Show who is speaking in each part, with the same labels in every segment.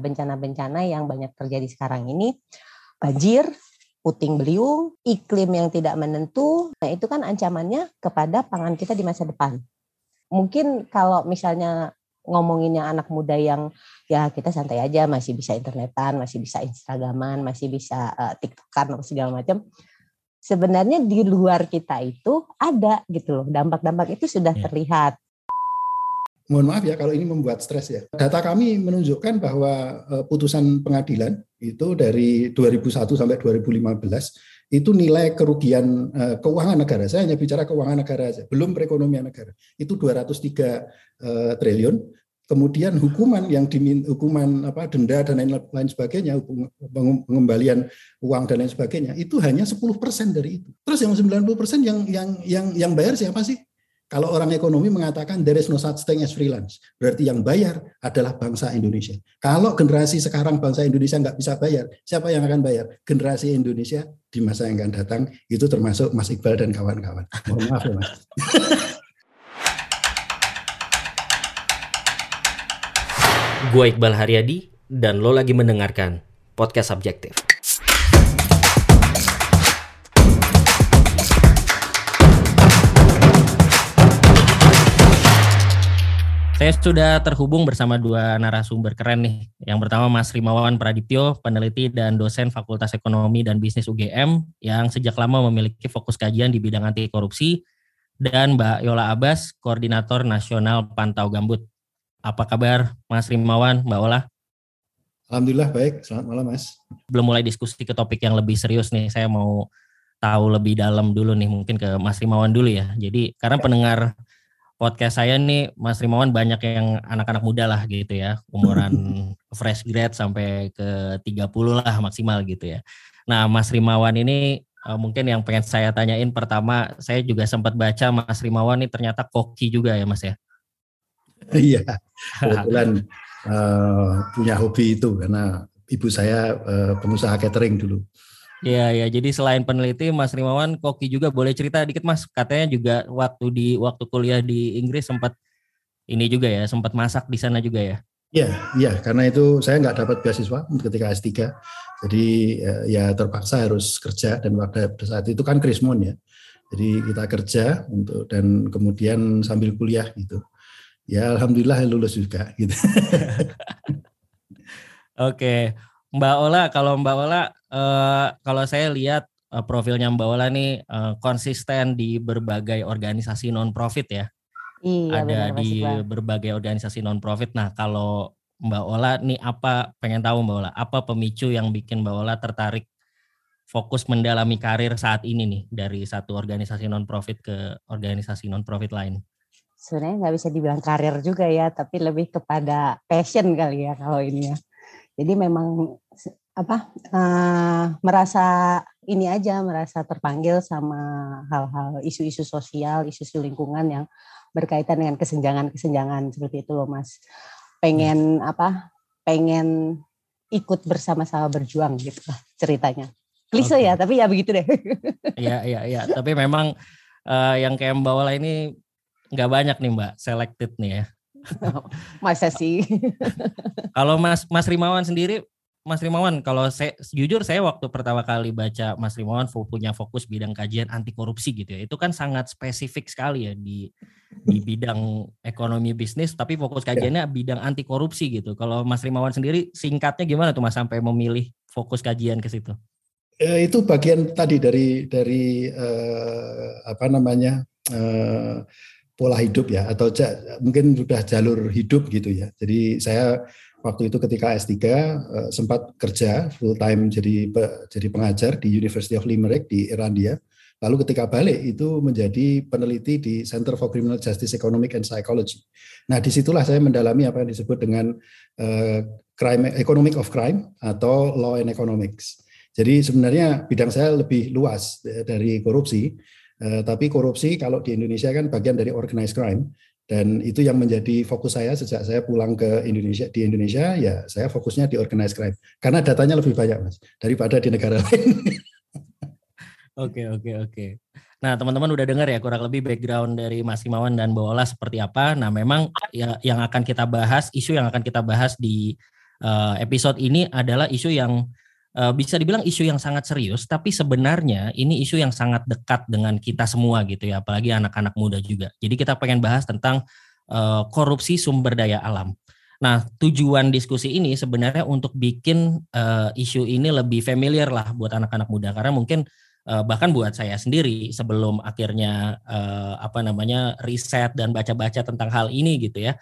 Speaker 1: Bencana-bencana yang banyak terjadi sekarang ini, banjir, puting beliung, iklim yang tidak menentu, nah itu kan ancamannya kepada pangan kita di masa depan. Mungkin kalau misalnya ngomonginnya anak muda yang ya kita santai aja masih bisa internetan, masih bisa instagraman, masih bisa uh, tiktokan atau segala macam. Sebenarnya di luar kita itu ada gitu loh dampak-dampak itu sudah ya. terlihat
Speaker 2: mohon maaf ya kalau ini membuat stres ya. Data kami menunjukkan bahwa uh, putusan pengadilan itu dari 2001 sampai 2015 itu nilai kerugian uh, keuangan negara. Saya hanya bicara keuangan negara saja, belum perekonomian negara. Itu 203 uh, eh, triliun. Kemudian hukuman yang dimin hukuman apa denda dan lain, lain sebagainya, pengembalian uang dan lain sebagainya itu hanya 10% dari itu. Terus yang 90% yang yang yang yang bayar siapa sih? Kalau orang ekonomi mengatakan there is no such thing as freelance, berarti yang bayar adalah bangsa Indonesia. Kalau generasi sekarang bangsa Indonesia nggak bisa bayar, siapa yang akan bayar? Generasi Indonesia di masa yang akan datang, itu termasuk Mas Iqbal dan kawan-kawan. Mohon maaf ya Mas.
Speaker 3: Gue Iqbal Haryadi, dan lo lagi mendengarkan Podcast Subjektif. Saya sudah terhubung bersama dua narasumber keren nih. Yang pertama Mas Rimawan Pradiptyo, peneliti dan dosen Fakultas Ekonomi dan Bisnis UGM yang sejak lama memiliki fokus kajian di bidang anti korupsi dan Mbak Yola Abbas, Koordinator Nasional Pantau Gambut. Apa kabar Mas Rimawan, Mbak Ola?
Speaker 2: Alhamdulillah baik, selamat malam Mas.
Speaker 3: Belum mulai diskusi ke topik yang lebih serius nih, saya mau tahu lebih dalam dulu nih, mungkin ke Mas Rimawan dulu ya. Jadi karena ya. pendengar podcast saya nih Mas Rimawan banyak yang anak-anak muda lah gitu ya, umuran fresh grad sampai ke 30 lah maksimal gitu ya. Nah, Mas Rimawan ini uh, mungkin yang pengen saya tanyain pertama, saya juga sempat baca Mas Rimawan ini ternyata koki juga ya Mas ya.
Speaker 2: Iya, kebetulan uh, punya hobi itu karena ibu saya uh, pengusaha catering dulu.
Speaker 3: Iya ya, jadi selain peneliti Mas Rimawan koki juga boleh cerita dikit Mas. Katanya juga waktu di waktu kuliah di Inggris sempat ini juga ya, sempat masak di sana juga ya.
Speaker 2: Iya, iya karena itu saya nggak dapat beasiswa ketika S3. Jadi eh, ya terpaksa harus kerja dan pada saat itu kan krismon ya. Jadi kita kerja untuk dan kemudian sambil kuliah gitu. Ya alhamdulillah lulus juga gitu.
Speaker 3: Oke. Mbak Ola, kalau Mbak Ola, uh, kalau saya lihat uh, profilnya Mbak Ola nih uh, konsisten di berbagai organisasi non profit ya. Iya, Ada benar, di berbagai organisasi non profit. Nah, kalau Mbak Ola nih apa pengen tahu Mbak Ola, apa pemicu yang bikin Mbak Ola tertarik fokus mendalami karir saat ini nih dari satu organisasi non profit ke organisasi non profit lain?
Speaker 1: Sebenarnya nggak bisa dibilang karir juga ya, tapi lebih kepada passion kali ya kalau ini ya. Jadi memang apa uh, merasa ini aja merasa terpanggil sama hal-hal isu-isu sosial, isu-isu lingkungan yang berkaitan dengan kesenjangan-kesenjangan seperti itu loh Mas. Pengen apa? Pengen ikut bersama-sama berjuang gitu lah ceritanya. Klise okay. ya, tapi ya begitu deh.
Speaker 3: Iya, iya, iya. Tapi memang uh, yang kayak Mbak Wala ini nggak banyak nih Mbak, selected nih ya.
Speaker 1: Masa sih?
Speaker 3: kalau Mas Mas Rimawan sendiri, Mas Rimawan, kalau saya jujur saya waktu pertama kali baca Mas Rimawan punya fokus bidang kajian anti korupsi gitu ya. Itu kan sangat spesifik sekali ya di di bidang ekonomi bisnis tapi fokus ya. kajiannya bidang anti korupsi gitu. Kalau Mas Rimawan sendiri singkatnya gimana tuh Mas sampai memilih fokus kajian ke situ?
Speaker 2: Eh, itu bagian tadi dari dari eh, apa namanya? Eh, pola hidup ya atau mungkin sudah jalur hidup gitu ya. Jadi saya waktu itu ketika S3 eh, sempat kerja full time jadi jadi pengajar di University of Limerick di Irlandia. Lalu ketika balik itu menjadi peneliti di Center for Criminal Justice Economic and Psychology. Nah di situlah saya mendalami apa yang disebut dengan uh, crime economic of crime atau law and economics. Jadi sebenarnya bidang saya lebih luas eh, dari korupsi, tapi korupsi kalau di Indonesia kan bagian dari organized crime dan itu yang menjadi fokus saya sejak saya pulang ke Indonesia di Indonesia ya saya fokusnya di organized crime karena datanya lebih banyak mas daripada di negara lain.
Speaker 3: Oke oke oke. Nah teman-teman udah dengar ya kurang lebih background dari Mas Imawan dan Bola seperti apa. Nah memang ya yang akan kita bahas isu yang akan kita bahas di uh, episode ini adalah isu yang uh, bisa dibilang isu yang sangat serius, tapi sebenarnya ini isu yang sangat dekat dengan kita semua gitu ya, apalagi anak-anak muda juga. Jadi kita pengen bahas tentang uh, korupsi sumber daya alam. Nah, tujuan diskusi ini sebenarnya untuk bikin uh, isu ini lebih familiar lah buat anak-anak muda karena mungkin uh, bahkan buat saya sendiri sebelum akhirnya uh, apa namanya riset dan baca-baca tentang hal ini gitu ya.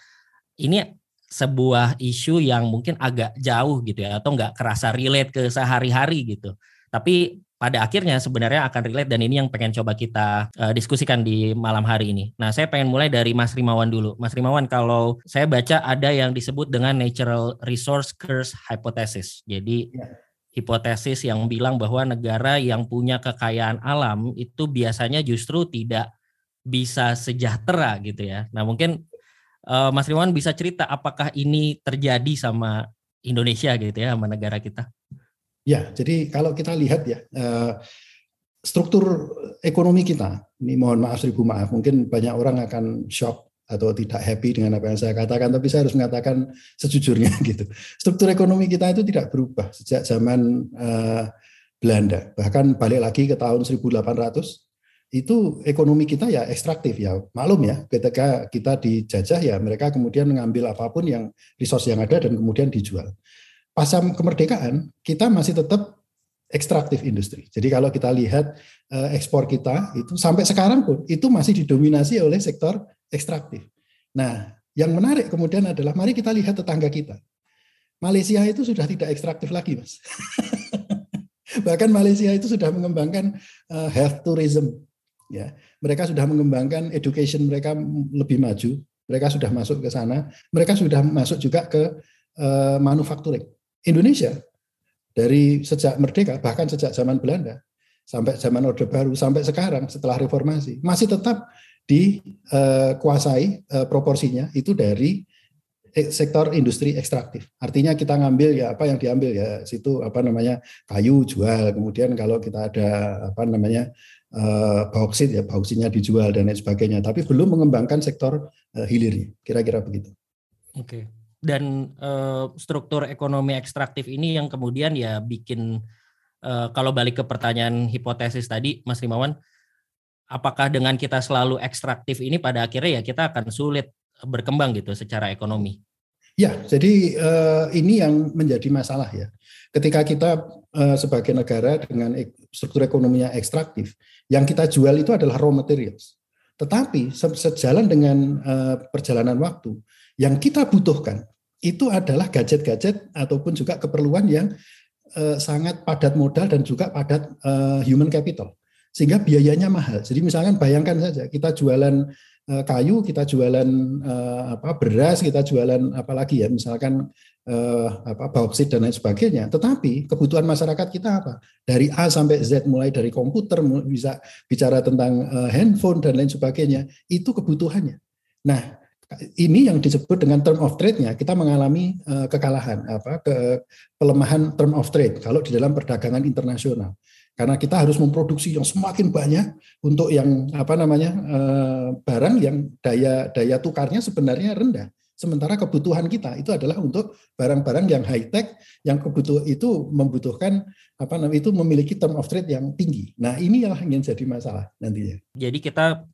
Speaker 3: Ini sebuah isu yang mungkin agak jauh gitu ya atau nggak kerasa relate ke sehari-hari gitu. Tapi pada akhirnya sebenarnya akan relate dan ini yang pengen coba kita uh, diskusikan di malam hari ini. Nah, saya pengen mulai dari Mas Rimawan dulu. Mas Rimawan, kalau saya baca ada yang disebut dengan natural resource curse hypothesis. Jadi ya. hipotesis yang bilang bahwa negara yang punya kekayaan alam itu biasanya justru tidak bisa sejahtera gitu ya. Nah, mungkin uh, Mas Rimawan bisa cerita apakah ini terjadi sama Indonesia gitu ya, sama negara kita?
Speaker 2: Ya, jadi kalau kita lihat ya eh, struktur ekonomi kita, ini mohon maaf seribu maaf, mungkin banyak orang akan shock atau tidak happy dengan apa yang saya katakan, tapi saya harus mengatakan sejujurnya gitu. Struktur ekonomi kita itu tidak berubah sejak zaman uh, Belanda, bahkan balik lagi ke tahun 1800 itu ekonomi kita ya ekstraktif ya malum ya ketika kita dijajah ya mereka kemudian mengambil apa pun yang resource yang ada dan kemudian dijual pasca kemerdekaan kita masih tetap ekstraktif industri. Jadi kalau kita lihat uh, ekspor kita itu sampai sekarang pun itu masih didominasi oleh sektor ekstraktif. Nah, yang menarik kemudian adalah mari kita lihat tetangga kita. Malaysia itu sudah tidak ekstraktif lagi, Mas. Bahkan Malaysia itu sudah mengembangkan uh, health tourism. Ya, mereka sudah mengembangkan education mereka lebih maju. Mereka sudah masuk ke sana. Mereka sudah masuk juga ke uh, manufacturing. Indonesia dari sejak merdeka bahkan sejak zaman Belanda sampai zaman Orde Baru sampai sekarang setelah reformasi masih tetap dikuasai eh, proporsinya itu dari e, sektor industri ekstraktif. Artinya kita ngambil ya apa yang diambil ya situ apa namanya kayu jual, kemudian kalau kita ada apa namanya uh, bauksit ya bauksitnya dijual dan lain sebagainya. Tapi belum mengembangkan sektor uh, hilirnya. Kira-kira begitu.
Speaker 3: Oke dan uh, struktur ekonomi ekstraktif ini yang kemudian ya bikin kalau balik ke pertanyaan hipotesis tadi Mas Rimawan apakah dengan kita selalu ekstraktif ini pada akhirnya ya kita akan sulit berkembang gitu secara ekonomi
Speaker 2: Ya, jadi uh, ini yang menjadi masalah ya. Ketika kita uh, sebagai negara dengan struktur ekonominya ekstraktif, yang kita jual itu adalah raw materials. Tetapi sejalan dengan uh, perjalanan waktu, yang kita butuhkan itu adalah gadget-gadget ataupun juga keperluan yang uh, sangat padat modal dan juga padat uh, human capital. Sehingga biayanya mahal. Jadi misalkan bayangkan saja kita jualan kayu, kita jualan uh, apa beras, kita jualan apalagi ya misalkan uh, apa bauksit dan lain sebagainya. Tetapi kebutuhan masyarakat kita apa? Dari A sampai Z mulai dari komputer bisa bicara tentang handphone dan lain sebagainya, itu kebutuhannya. Nah, ini yang disebut dengan term of trade-nya kita mengalami uh, kekalahan apa ke pelemahan term of trade kalau di dalam perdagangan internasional karena kita harus memproduksi yang semakin banyak untuk yang apa namanya uh, barang yang daya daya tukarnya sebenarnya rendah. Sementara kebutuhan kita itu adalah untuk barang-barang yang high tech yang kebutuhan itu membutuhkan apa namanya itu memiliki term of trade yang tinggi. Nah ini yang ingin jadi masalah nantinya.
Speaker 3: Jadi kita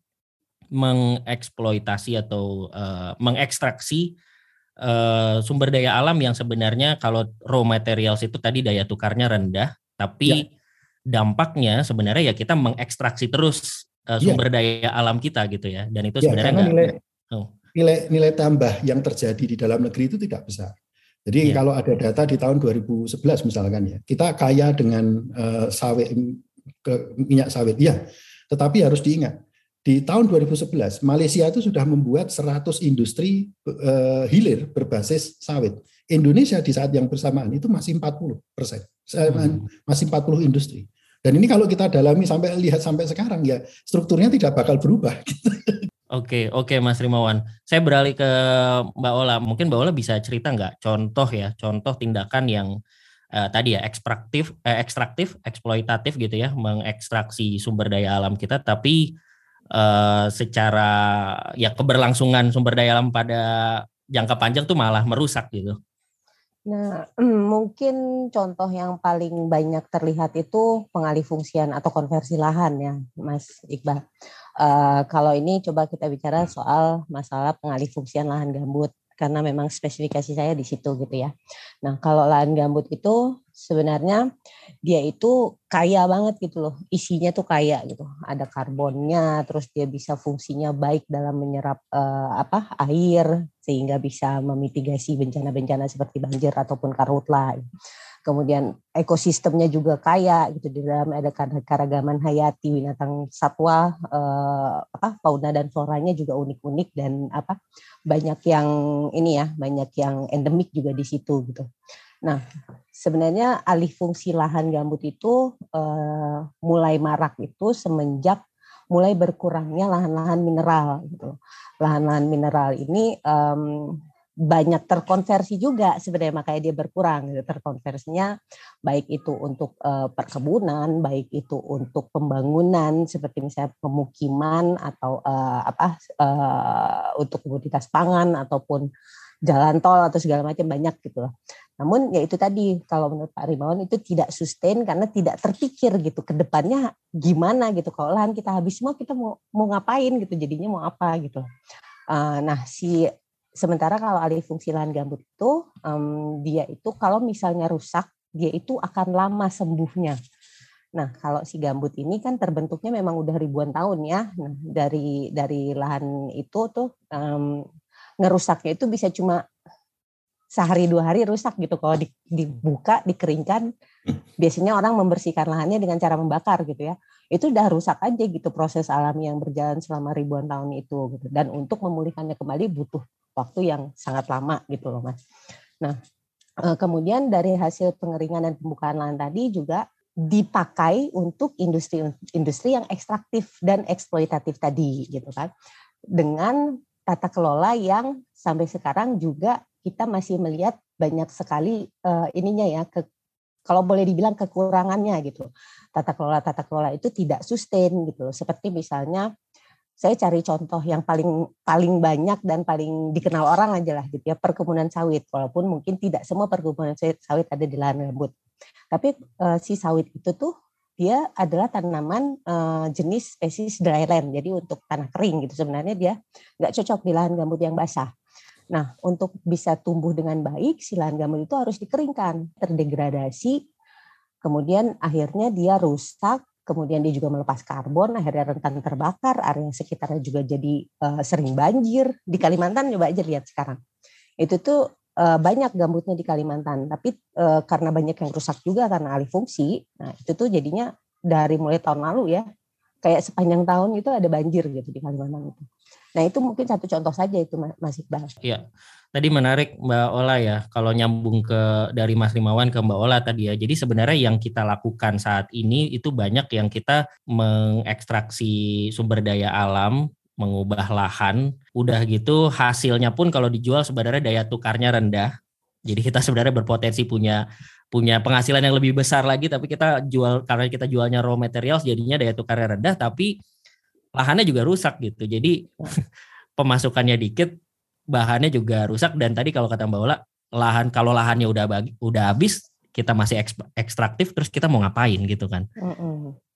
Speaker 3: mengeksploitasi atau uh, mengekstraksi uh, sumber daya alam yang sebenarnya kalau raw materials itu tadi daya tukarnya rendah, tapi ya. Dampaknya sebenarnya ya kita mengekstraksi terus uh, sumber ya. daya alam kita gitu ya, dan itu ya, sebenarnya enggak,
Speaker 2: nilai, oh. nilai nilai tambah yang terjadi di dalam negeri itu tidak besar. Jadi ya. kalau ada data di tahun 2011 misalkan ya, kita kaya dengan uh, sawit ke minyak sawit, ya. Tetapi harus diingat di tahun 2011 Malaysia itu sudah membuat 100 industri uh, hilir berbasis sawit. Indonesia di saat yang bersamaan itu masih 40 persen, hmm. masih 40 industri. Dan ini kalau kita dalami sampai lihat sampai sekarang ya strukturnya tidak bakal berubah.
Speaker 3: Oke, oke Mas Rimawan. Saya beralih ke Mbak Ola. Mungkin Mbak Ola bisa cerita nggak contoh ya, contoh tindakan yang uh, tadi ya ekstraktif, eh, ekstraktif, eksploitatif gitu ya, mengekstraksi sumber daya alam kita, tapi uh, secara ya keberlangsungan sumber daya alam pada jangka panjang tuh malah merusak gitu.
Speaker 1: Nah, mungkin contoh yang paling banyak terlihat itu pengalih fungsian atau konversi lahan ya, Mas Iqbal. Uh, kalau ini coba kita bicara soal masalah pengalih fungsian lahan gambut karena memang spesifikasi saya di situ gitu ya. Nah, kalau lahan gambut itu sebenarnya dia itu kaya banget gitu loh. Isinya tuh kaya gitu. Ada karbonnya, terus dia bisa fungsinya baik dalam menyerap eh, apa? air sehingga bisa memitigasi bencana-bencana seperti banjir ataupun karhutlah kemudian ekosistemnya juga kaya gitu di dalam ada keragaman hayati binatang satwa eh, apa fauna dan floranya juga unik-unik dan apa banyak yang ini ya banyak yang endemik juga di situ gitu. Nah sebenarnya alih fungsi lahan gambut itu eh, mulai marak itu semenjak mulai berkurangnya lahan-lahan mineral gitu. Lahan-lahan mineral ini um, banyak terkonversi juga sebenarnya makanya dia berkurang gitu. terkonversinya baik itu untuk uh, perkebunan baik itu untuk pembangunan seperti misalnya pemukiman atau uh, apa uh, untuk komoditas pangan ataupun jalan tol atau segala macam banyak gitu loh. Namun ya itu tadi kalau menurut Pak Rimawan itu tidak sustain karena tidak terpikir gitu ke depannya gimana gitu kalau lahan kita habis semua kita mau mau ngapain gitu jadinya mau apa gitu. Uh, nah si Sementara kalau alih fungsi lahan gambut itu um, dia itu kalau misalnya rusak dia itu akan lama sembuhnya. Nah kalau si gambut ini kan terbentuknya memang udah ribuan tahun ya. Nah, dari dari lahan itu tuh um, ngerusaknya itu bisa cuma sehari dua hari rusak gitu. Kalau dibuka dikeringkan biasanya orang membersihkan lahannya dengan cara membakar gitu ya. Itu udah rusak aja gitu proses alami yang berjalan selama ribuan tahun itu gitu. Dan untuk memulihkannya kembali butuh waktu yang sangat lama gitu loh mas. Nah eh, kemudian dari hasil pengeringan dan pembukaan lahan tadi juga dipakai untuk industri-industri yang ekstraktif dan eksploitatif tadi gitu kan. Dengan tata kelola yang sampai sekarang juga kita masih melihat banyak sekali uh, ininya ya ke, kalau boleh dibilang kekurangannya gitu. Tata kelola tata kelola itu tidak sustain gitu seperti misalnya saya cari contoh yang paling paling banyak dan paling dikenal orang aja lah gitu ya perkebunan sawit. Walaupun mungkin tidak semua perkebunan sawit ada di lahan gambut tapi uh, si sawit itu tuh dia adalah tanaman uh, jenis spesies dryland jadi untuk tanah kering gitu sebenarnya dia nggak cocok di lahan gambut yang basah nah untuk bisa tumbuh dengan baik si lahan gambut itu harus dikeringkan terdegradasi kemudian akhirnya dia rusak kemudian dia juga melepas karbon, akhirnya rentan terbakar, area sekitarnya juga jadi uh, sering banjir. Di Kalimantan coba aja lihat sekarang. Itu tuh uh, banyak gambutnya di Kalimantan, tapi uh, karena banyak yang rusak juga karena alih fungsi, nah itu tuh jadinya dari mulai tahun lalu ya, kayak sepanjang tahun itu ada banjir gitu di Kalimantan itu. Nah itu mungkin satu contoh saja itu Mas Iqbal.
Speaker 3: Iya, tadi menarik Mbak Ola ya, kalau nyambung ke dari Mas Rimawan ke Mbak Ola tadi ya. Jadi sebenarnya yang kita lakukan saat ini itu banyak yang kita mengekstraksi sumber daya alam, mengubah lahan, udah gitu hasilnya pun kalau dijual sebenarnya daya tukarnya rendah. Jadi kita sebenarnya berpotensi punya punya penghasilan yang lebih besar lagi tapi kita jual karena kita jualnya raw materials jadinya daya tukarnya rendah tapi lahannya juga rusak gitu. Jadi pemasukannya dikit, bahannya juga rusak dan tadi kalau kata Mbak Ola, lahan kalau lahannya udah bagi, udah habis, kita masih ekstraktif terus kita mau ngapain gitu kan.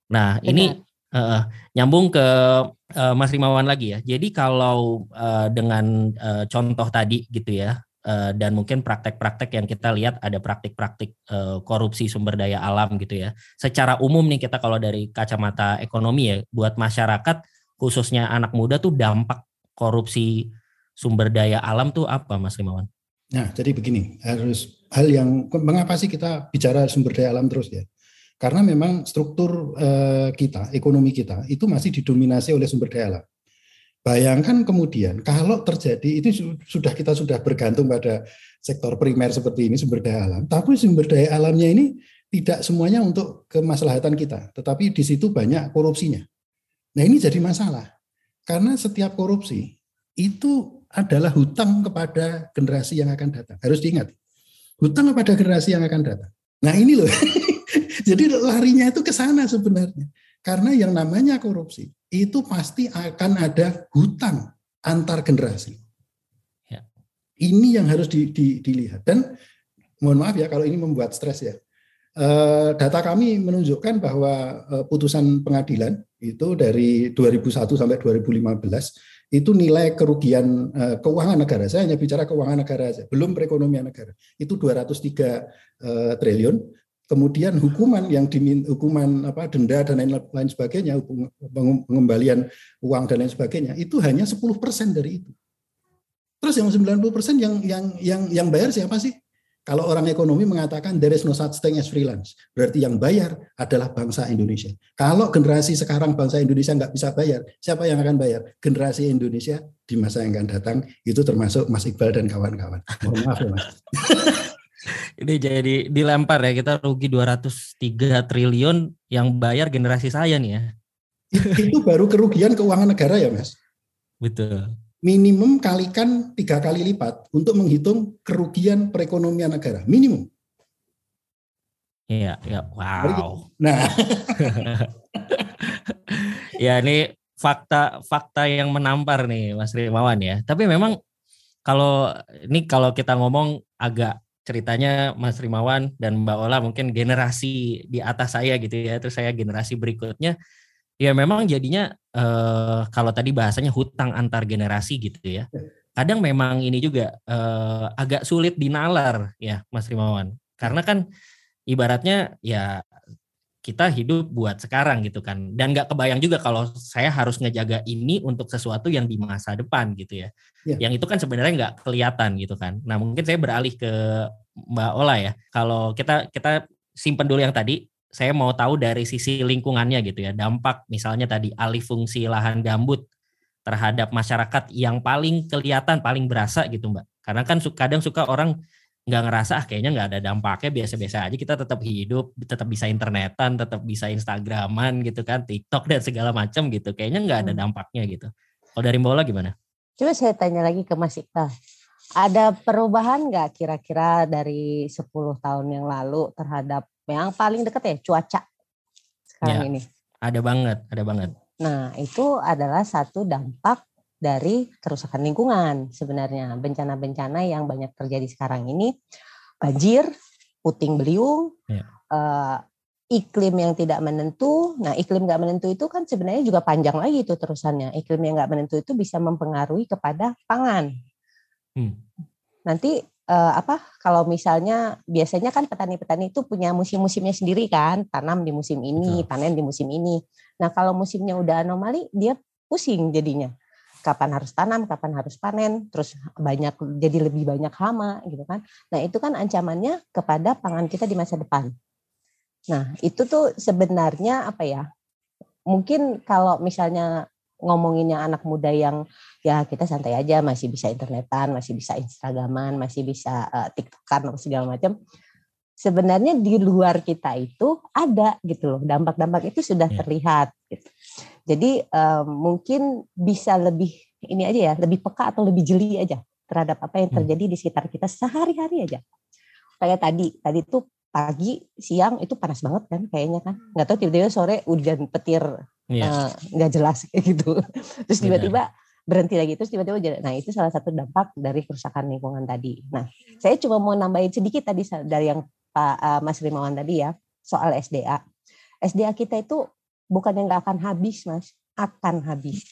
Speaker 3: Nah, ini uh, nyambung ke uh, Mas Rimawan lagi ya. Jadi kalau uh, dengan uh, contoh tadi gitu ya, Eh, dan mungkin praktek-praktek yang kita lihat ada praktik-praktik uh, korupsi sumber daya alam gitu ya. Secara umum nih kita kalau dari kacamata ekonomi ya, buat masyarakat khususnya anak muda tuh dampak korupsi sumber daya alam tuh apa Mas Rimawan?
Speaker 2: Nah, jadi begini, harus hal yang mengapa sih kita bicara sumber daya alam terus ya? Karena memang struktur uh, kita, ekonomi kita itu masih didominasi oleh sumber daya alam. Bayangkan kemudian kalau terjadi itu sudah kita sudah bergantung pada sektor primer seperti ini sumber daya alam, tapi sumber daya alamnya ini tidak semuanya untuk kemaslahatan kita, tetapi di situ banyak korupsinya. Nah ini jadi masalah karena setiap korupsi itu adalah hutang kepada generasi yang akan datang. Harus diingat, hutang kepada generasi yang akan datang. Nah ini loh, jadi larinya itu ke sana sebenarnya. Karena yang namanya korupsi itu pasti akan ada hutang antar generasi. Ya. Ini yang harus di, di, dilihat dan mohon maaf ya kalau ini membuat stres ya. Uh, data kami menunjukkan bahwa uh, putusan pengadilan itu dari 2001 sampai 2015 itu nilai kerugian uh, keuangan negara. Saya hanya bicara keuangan negara saja, belum perekonomian negara. Itu 203 uh, triliun. Kemudian hukuman yang dimin hukuman apa denda dan lain, lain sebagainya, pengembalian uang dan lain sebagainya itu hanya 10% dari itu. Terus yang 90% yang yang yang yang bayar siapa sih? Kalau orang ekonomi mengatakan there is no such thing as freelance, berarti yang bayar adalah bangsa Indonesia. Kalau generasi sekarang bangsa Indonesia nggak bisa bayar, siapa yang akan bayar? Generasi Indonesia di masa yang akan datang itu termasuk Mas Iqbal dan kawan-kawan. Maaf ya Mas.
Speaker 3: Ini jadi dilempar ya kita rugi 203 triliun yang bayar generasi saya nih ya.
Speaker 2: Itu baru kerugian keuangan negara ya Mas.
Speaker 3: Betul
Speaker 2: minimum kalikan tiga kali lipat untuk menghitung kerugian perekonomian negara minimum.
Speaker 3: Iya, ya, wow.
Speaker 2: Nah,
Speaker 3: ya ini fakta-fakta yang menampar nih Mas Rimawan ya. Tapi memang kalau ini kalau kita ngomong agak ceritanya Mas Rimawan dan Mbak Ola mungkin generasi di atas saya gitu ya, terus saya generasi berikutnya ya memang jadinya uh, kalau tadi bahasanya hutang antar generasi gitu ya. Kadang memang ini juga uh, agak sulit dinalar ya Mas Rimawan. Karena kan ibaratnya ya kita hidup buat sekarang gitu kan. Dan nggak kebayang juga kalau saya harus ngejaga ini untuk sesuatu yang di masa depan gitu ya. ya. Yang itu kan sebenarnya nggak kelihatan gitu kan. Nah mungkin saya beralih ke Mbak Ola ya. Kalau kita kita simpen dulu yang tadi saya mau tahu dari sisi lingkungannya gitu ya dampak misalnya tadi alih fungsi lahan gambut terhadap masyarakat yang paling kelihatan paling berasa gitu mbak karena kan kadang suka orang nggak ngerasa ah kayaknya nggak ada dampaknya biasa-biasa aja kita tetap hidup tetap bisa internetan tetap bisa instagraman gitu kan tiktok dan segala macam gitu kayaknya nggak ada hmm. dampaknya gitu kalau dari bola gimana
Speaker 1: coba saya tanya lagi ke Mas Iqbal ada perubahan nggak kira-kira dari 10 tahun yang lalu terhadap yang paling dekat ya cuaca sekarang ya, ini.
Speaker 3: Ada banget, ada banget.
Speaker 1: Nah, itu adalah satu dampak dari kerusakan lingkungan sebenarnya. Bencana-bencana yang banyak terjadi sekarang ini banjir, puting beliung, ya. uh, iklim yang tidak menentu. Nah, iklim nggak menentu itu kan sebenarnya juga panjang lagi itu terusannya. Iklim yang nggak menentu itu bisa mempengaruhi kepada pangan. Hmm. Nanti uh, apa kalau misalnya biasanya kan petani-petani itu punya musim-musimnya sendiri kan tanam di musim ini Betul. panen di musim ini nah kalau musimnya udah anomali dia pusing jadinya kapan harus tanam kapan harus panen terus banyak jadi lebih banyak hama gitu kan nah itu kan ancamannya kepada pangan kita di masa depan nah itu tuh sebenarnya apa ya mungkin kalau misalnya ngomonginnya anak muda yang ya kita santai aja masih bisa internetan, masih bisa instagraman, masih bisa uh, tiktokan atau segala macam. Sebenarnya di luar kita itu ada gitu loh dampak-dampak itu sudah yeah. terlihat. Gitu. Jadi um, mungkin bisa lebih ini aja ya lebih peka atau lebih jeli aja terhadap apa yang hmm. terjadi di sekitar kita sehari-hari aja. Kayak tadi, tadi tuh pagi, siang itu panas banget kan kayaknya kan. Nggak tahu tiba-tiba sore hujan petir yeah. Iya. uh, jelas kayak gitu terus tiba-tiba berhenti lagi terus tiba-tiba nah itu salah satu dampak dari kerusakan lingkungan tadi nah saya cuma mau nambahin sedikit tadi dari yang Pak uh, Mas Rimawan tadi ya soal SDA SDA kita itu bukan yang nggak akan habis mas akan habis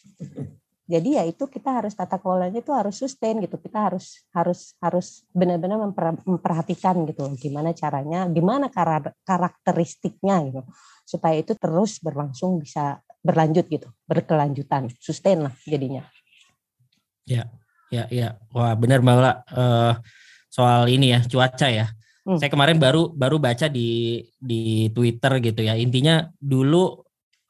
Speaker 1: jadi ya itu kita harus tata kelolanya itu harus sustain gitu kita harus harus harus benar-benar memperhatikan gitu gimana caranya gimana karakteristiknya gitu supaya itu terus berlangsung bisa berlanjut gitu, berkelanjutan, sustain lah jadinya.
Speaker 3: Ya, ya, ya. Wah benar Mbak. Uh, soal ini ya cuaca ya. Hmm. Saya kemarin baru baru baca di di Twitter gitu ya. Intinya dulu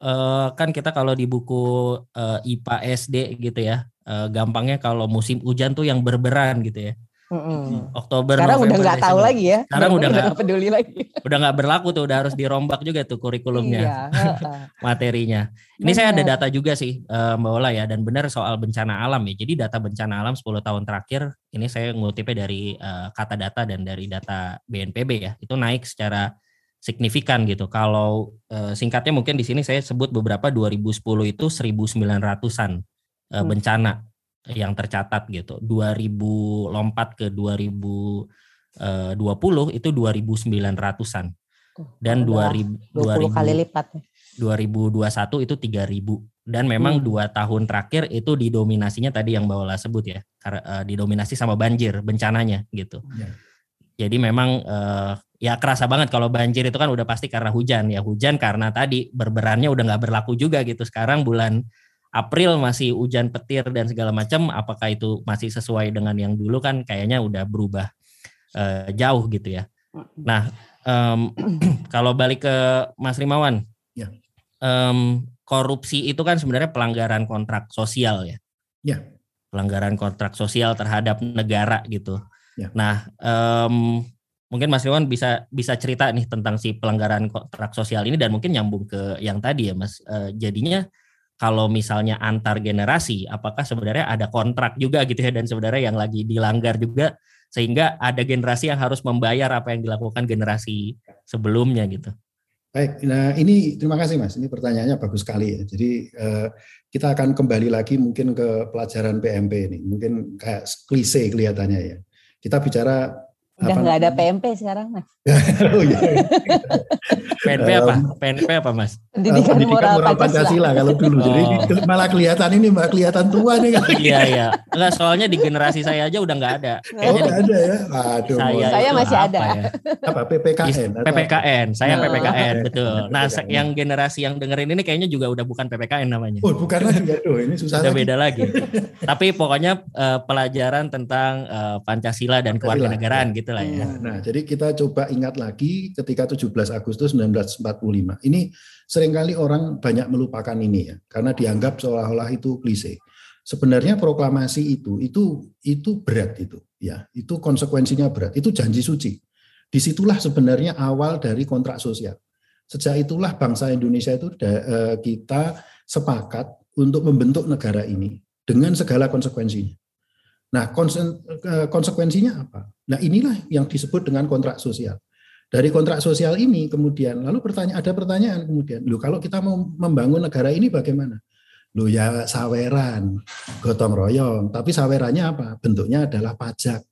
Speaker 3: uh, kan kita kalau di buku uh, IPA SD gitu ya, uh, gampangnya kalau musim hujan tuh yang berberan gitu ya. Mm-hmm. Oktober
Speaker 1: sekarang November, udah nggak tahu lagi ya
Speaker 3: sekarang udah nggak peduli lagi udah nggak berlaku tuh udah harus dirombak juga tuh kurikulumnya iya, materinya ini benar. saya ada data juga sih Mbak Ola ya dan benar soal bencana alam ya jadi data bencana alam 10 tahun terakhir ini saya ngutipnya dari uh, kata data dan dari data BNPB ya itu naik secara signifikan gitu kalau uh, singkatnya mungkin di sini saya sebut beberapa 2010 itu 1900-an uh, bencana yang tercatat gitu. 2000 lompat ke 2019 2020 itu 2.900-an. Dan 2000
Speaker 1: 20 kali lipat.
Speaker 3: 2021 itu 3000 dan memang hmm. dua tahun terakhir itu didominasinya tadi yang Mbak Ola sebut ya karena didominasi sama banjir bencananya gitu. Ya. Jadi memang uh, ya kerasa banget kalau banjir itu kan udah pasti karena hujan ya hujan karena tadi berberannya udah nggak berlaku juga gitu sekarang bulan April masih hujan petir dan segala macam apakah itu masih sesuai dengan yang dulu kan kayaknya udah berubah uh, jauh gitu ya. Nah um, kalau balik ke Mas Rimawan, ya. um, korupsi itu kan sebenarnya pelanggaran kontrak sosial ya. Ya. Pelanggaran kontrak sosial terhadap negara gitu. Ya. Nah um, mungkin Mas Riwan bisa bisa cerita nih tentang si pelanggaran kontrak sosial ini dan mungkin nyambung ke yang tadi ya Mas. Uh, jadinya kalau misalnya antar generasi, apakah sebenarnya ada kontrak juga gitu ya dan sebenarnya yang lagi dilanggar juga sehingga ada generasi yang harus membayar apa yang dilakukan generasi sebelumnya gitu.
Speaker 2: Baik, nah ini terima kasih Mas. Ini pertanyaannya bagus sekali ya. Jadi uh, kita akan kembali lagi mungkin ke pelajaran PMP ini. Mungkin kayak klise kelihatannya ya. Kita bicara
Speaker 1: Udah nggak ada PMP sekarang, Mas. oh,
Speaker 3: iya. PNP apa? PNP apa, Mas?
Speaker 2: Pendidikan, Pendidikan moral, moral Pancasila. kalau dulu. Oh. Jadi malah kelihatan ini malah kelihatan tua nih.
Speaker 3: Kan. iya, iya. Enggak, soalnya di generasi saya aja udah nggak ada.
Speaker 2: Oh, Kayaknya oh, ada ya?
Speaker 1: Aduh. Saya, saya masih ada.
Speaker 2: Ya? Apa PPKN?
Speaker 3: PPKN. Saya oh. PPKN, betul. Nah, PPKN. yang generasi yang dengerin ini kayaknya juga udah bukan PPKN namanya.
Speaker 2: Oh, bukan lagi. Aduh, ini susah
Speaker 3: Udah lagi. beda lagi. Tapi pokoknya uh, pelajaran tentang uh, Pancasila dan kewarganegaraan gitu gitu lah ya.
Speaker 2: Hmm. Nah, jadi kita coba ingat lagi ketika 17 Agustus 1945. Ini sering kali orang banyak melupakan ini ya, karena dianggap seolah-olah itu klise. Sebenarnya proklamasi itu itu itu berat itu ya, itu konsekuensinya berat. Itu janji suci. Di situlah sebenarnya awal dari kontrak sosial. Sejak itulah bangsa Indonesia itu eh, kita sepakat untuk membentuk negara ini dengan segala konsekuensinya. Nah, konsekuensinya apa? Nah, inilah yang disebut dengan kontrak sosial. Dari kontrak sosial ini kemudian lalu pertanyaan ada pertanyaan kemudian, loh kalau kita mau membangun negara ini bagaimana? Loh ya saweran, gotong royong, tapi sawerannya apa? Bentuknya adalah pajak.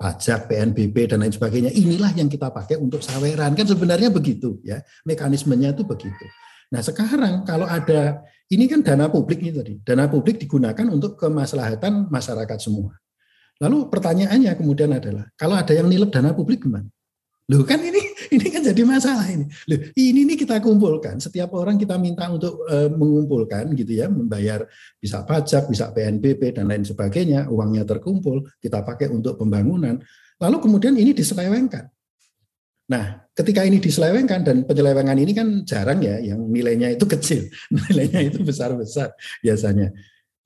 Speaker 2: Pajak, PNBP dan lain sebagainya. Inilah yang kita pakai untuk saweran. Kan sebenarnya begitu ya. Mekanismenya itu begitu. Nah, sekarang kalau ada ini kan dana publik ini tadi. Dana publik digunakan untuk kemaslahatan masyarakat semua. Lalu pertanyaannya kemudian adalah, kalau ada yang nilep dana publik gimana? Loh kan ini ini kan jadi masalah ini. Loh, ini nih kita kumpulkan. Setiap orang kita minta untuk e, mengumpulkan gitu ya, membayar bisa pajak, bisa PNBP dan lain sebagainya, uangnya terkumpul, kita pakai untuk pembangunan. Lalu kemudian ini diselewengkan. Nah, ketika ini diselewengkan dan penyelewengan ini kan jarang ya yang nilainya itu kecil, nilainya itu besar-besar biasanya.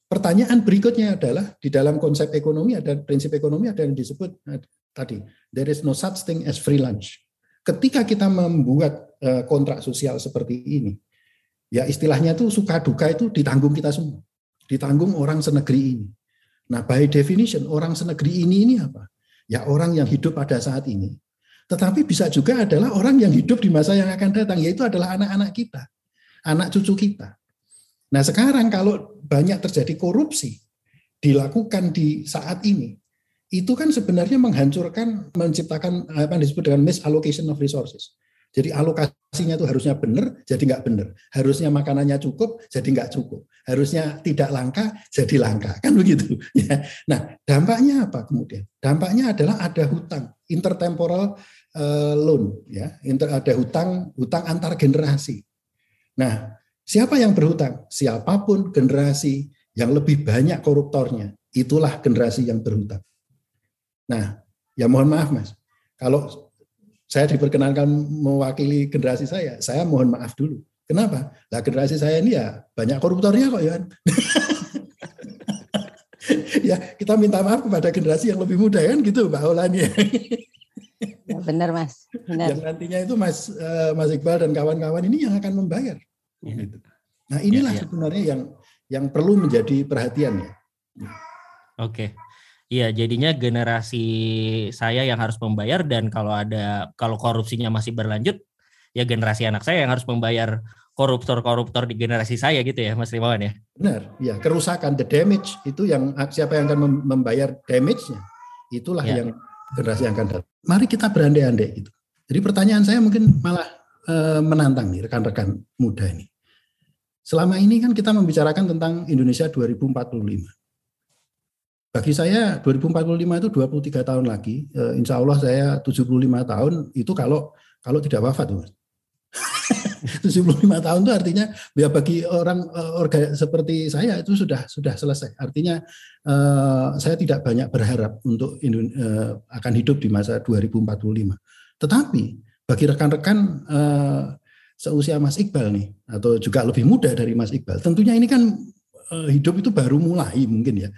Speaker 2: Pertanyaan berikutnya adalah di dalam konsep ekonomi ada prinsip ekonomi ada yang disebut eh, tadi there is no such thing as free lunch. Ketika kita membuat eh, kontrak sosial seperti ini, ya istilahnya itu suka duka itu ditanggung kita semua, ditanggung orang senegeri ini. Nah, by definition orang senegeri ini ini apa? Ya orang yang hidup pada saat ini tetapi bisa juga adalah orang yang hidup di masa yang akan datang, yaitu adalah anak-anak kita, anak cucu kita. Nah sekarang kalau banyak terjadi korupsi dilakukan di saat ini, itu kan sebenarnya menghancurkan, menciptakan apa yang disebut dengan misallocation of resources. Jadi alokasinya itu harusnya benar, jadi nggak benar. Harusnya makanannya cukup, jadi nggak cukup. Harusnya tidak langka, jadi langka. Kan begitu. Ya. Nah, dampaknya apa kemudian? Dampaknya adalah ada hutang, intertemporal uh, loan. ya Inter, Ada hutang hutang antar generasi. Nah, siapa yang berhutang? Siapa pun generasi yang lebih banyak koruptornya, itulah generasi yang berhutang. Nah, ya mohon maaf mas, kalau saya diperkenankan mewakili generasi saya, saya mohon maaf dulu. Kenapa? Lah generasi saya ini ya banyak koruptornya kok ya. ya kita minta maaf kepada generasi yang lebih muda kan gitu Mbak Olani.
Speaker 1: ya, benar Mas. Benar.
Speaker 2: Yang nantinya itu Mas uh, Mas Iqbal dan kawan-kawan ini yang akan membayar. Ya. Gitu. Nah inilah ya, ya. sebenarnya yang yang perlu menjadi perhatian ya.
Speaker 3: Oke. Iya, jadinya generasi saya yang harus membayar dan kalau ada kalau korupsinya masih berlanjut, ya generasi anak saya yang harus membayar koruptor-koruptor di generasi saya gitu ya, Mas Rimawan ya.
Speaker 2: Benar, ya kerusakan the damage itu yang siapa yang akan membayar damage-nya itulah ya. yang generasi yang akan datang. Mari kita berandai-andai gitu. Jadi pertanyaan saya mungkin malah e, menantang nih rekan-rekan muda ini. Selama ini kan kita membicarakan tentang Indonesia 2045. Bagi saya 2045 itu 23 tahun lagi. E, insya Allah saya 75 tahun itu kalau kalau tidak wafat. Mas. 75 tahun itu artinya ya bagi orang eh, organ seperti saya itu sudah sudah selesai. Artinya uh, saya tidak banyak berharap untuk uh, akan hidup di masa 2045. Tetapi bagi rekan-rekan uh, seusia Mas Iqbal nih atau juga lebih muda dari Mas Iqbal, tentunya ini kan uh, hidup itu baru mulai mungkin ya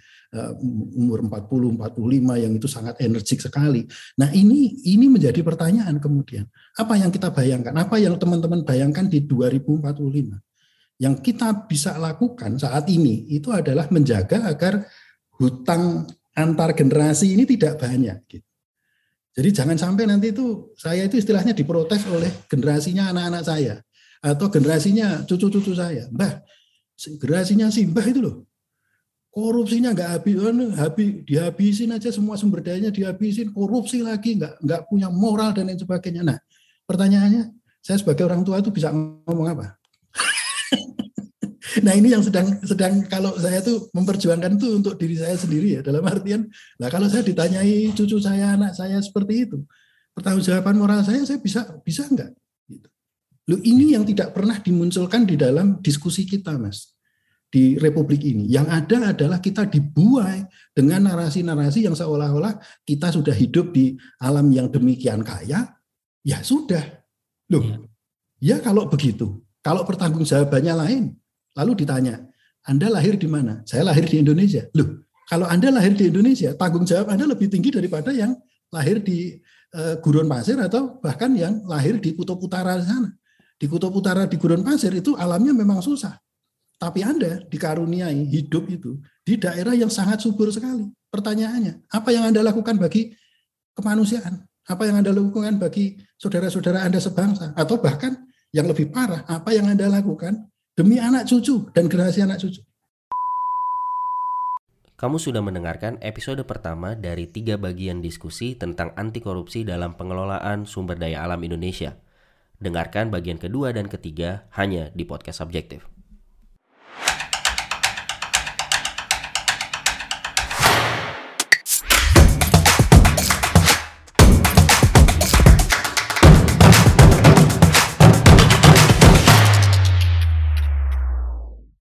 Speaker 2: umur 40, 45 yang itu sangat energik sekali. Nah ini ini menjadi pertanyaan kemudian. Apa yang kita bayangkan? Apa yang teman-teman bayangkan di 2045? Yang kita bisa lakukan saat ini itu adalah menjaga agar hutang antar generasi ini tidak banyak. Gitu. Jadi jangan sampai nanti itu saya itu istilahnya diprotes oleh generasinya anak-anak saya atau generasinya cucu-cucu saya. Mbah, generasinya si Mbah itu loh korupsinya nggak habis, anu, habis dihabisin aja semua sumber dayanya dihabisin, korupsi lagi nggak nggak punya moral dan lain sebagainya. Nah, pertanyaannya, saya sebagai orang tua itu bisa ngomong apa? nah ini yang sedang sedang kalau saya tuh memperjuangkan itu untuk diri saya sendiri ya dalam artian, nah kalau saya ditanyai cucu saya, anak saya seperti itu, pertanggungjawaban moral saya saya bisa bisa nggak? Gitu. Loh, ini yang tidak pernah dimunculkan di dalam diskusi kita, Mas di republik ini. Yang ada adalah kita dibuai dengan narasi-narasi yang seolah-olah kita sudah hidup di alam yang demikian kaya, ya sudah. Loh, ya, ya kalau begitu. Kalau pertanggungjawabannya lain, lalu ditanya, Anda lahir di mana? Saya lahir di Indonesia. Loh, kalau Anda lahir di Indonesia, tanggung jawab Anda lebih tinggi daripada yang lahir di uh, Gurun Pasir atau bahkan yang lahir di Kutub Utara sana. Di Kutub Utara di Gurun Pasir itu alamnya memang susah tapi Anda dikaruniai hidup itu di daerah yang sangat subur sekali. Pertanyaannya, apa yang Anda lakukan bagi kemanusiaan? Apa yang Anda lakukan bagi saudara-saudara Anda sebangsa? Atau bahkan yang lebih parah, apa yang Anda lakukan demi anak cucu dan generasi anak cucu?
Speaker 4: Kamu sudah mendengarkan episode pertama dari tiga bagian diskusi tentang anti korupsi dalam pengelolaan sumber daya alam Indonesia. Dengarkan bagian kedua dan ketiga hanya di podcast subjektif.